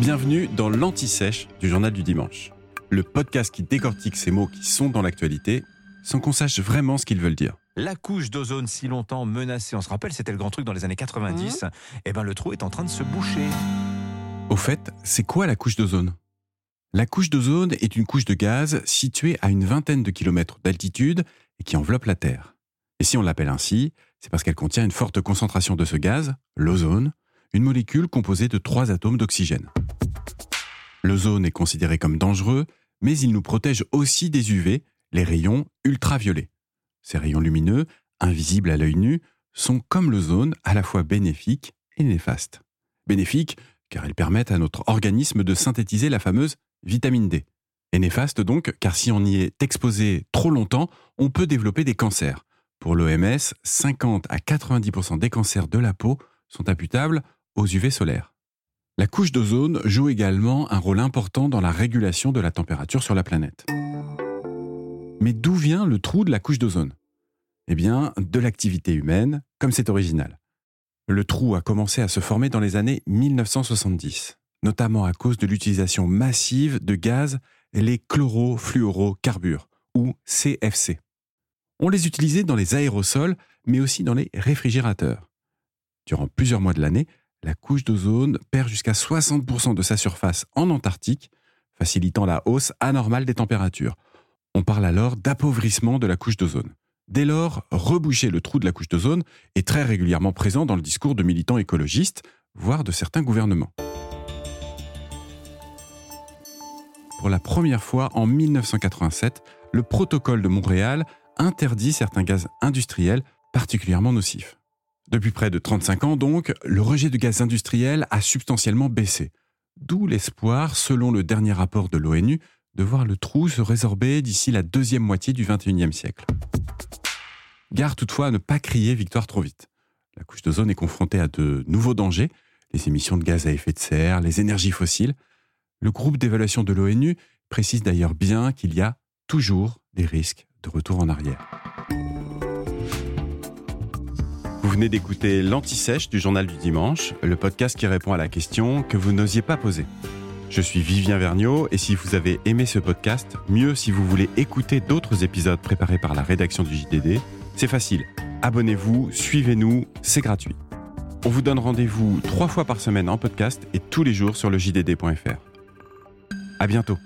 Bienvenue dans l'Anti-Sèche du Journal du Dimanche, le podcast qui décortique ces mots qui sont dans l'actualité sans qu'on sache vraiment ce qu'ils veulent dire. La couche d'ozone si longtemps menacée, on se rappelle, c'était le grand truc dans les années 90, et ben le trou est en train de se boucher. Au fait, c'est quoi la couche d'ozone? La couche d'ozone est une couche de gaz située à une vingtaine de kilomètres d'altitude et qui enveloppe la Terre. Et si on l'appelle ainsi, c'est parce qu'elle contient une forte concentration de ce gaz, l'ozone, une molécule composée de trois atomes d'oxygène. L'ozone est considéré comme dangereux, mais il nous protège aussi des UV, les rayons ultraviolets. Ces rayons lumineux, invisibles à l'œil nu, sont comme l'ozone à la fois bénéfiques et néfastes. Bénéfiques car ils permettent à notre organisme de synthétiser la fameuse vitamine D. Et néfastes donc car si on y est exposé trop longtemps, on peut développer des cancers. Pour l'OMS, 50 à 90% des cancers de la peau sont imputables aux UV solaires. La couche d'ozone joue également un rôle important dans la régulation de la température sur la planète. Mais d'où vient le trou de la couche d'ozone? Eh bien, de l'activité humaine, comme c'est original. Le trou a commencé à se former dans les années 1970, notamment à cause de l'utilisation massive de gaz, les chlorofluorocarbures, ou CFC. On les utilisait dans les aérosols, mais aussi dans les réfrigérateurs. Durant plusieurs mois de l'année, la couche d'ozone perd jusqu'à 60% de sa surface en Antarctique, facilitant la hausse anormale des températures. On parle alors d'appauvrissement de la couche d'ozone. Dès lors, reboucher le trou de la couche d'ozone est très régulièrement présent dans le discours de militants écologistes, voire de certains gouvernements. Pour la première fois en 1987, le protocole de Montréal interdit certains gaz industriels particulièrement nocifs. Depuis près de 35 ans donc, le rejet de gaz industriels a substantiellement baissé. D'où l'espoir, selon le dernier rapport de l'ONU, de voir le trou se résorber d'ici la deuxième moitié du XXIe siècle. Gare toutefois à ne pas crier victoire trop vite. La couche d'ozone est confrontée à de nouveaux dangers, les émissions de gaz à effet de serre, les énergies fossiles. Le groupe d'évaluation de l'ONU précise d'ailleurs bien qu'il y a toujours des risques de retour en arrière. Vous venez d'écouter l'Anti-Sèche du Journal du Dimanche, le podcast qui répond à la question que vous n'osiez pas poser. Je suis Vivien Vergniaud et si vous avez aimé ce podcast, mieux si vous voulez écouter d'autres épisodes préparés par la rédaction du JDD, c'est facile. Abonnez-vous, suivez-nous, c'est gratuit. On vous donne rendez-vous trois fois par semaine en podcast et tous les jours sur le JDD.fr. À bientôt.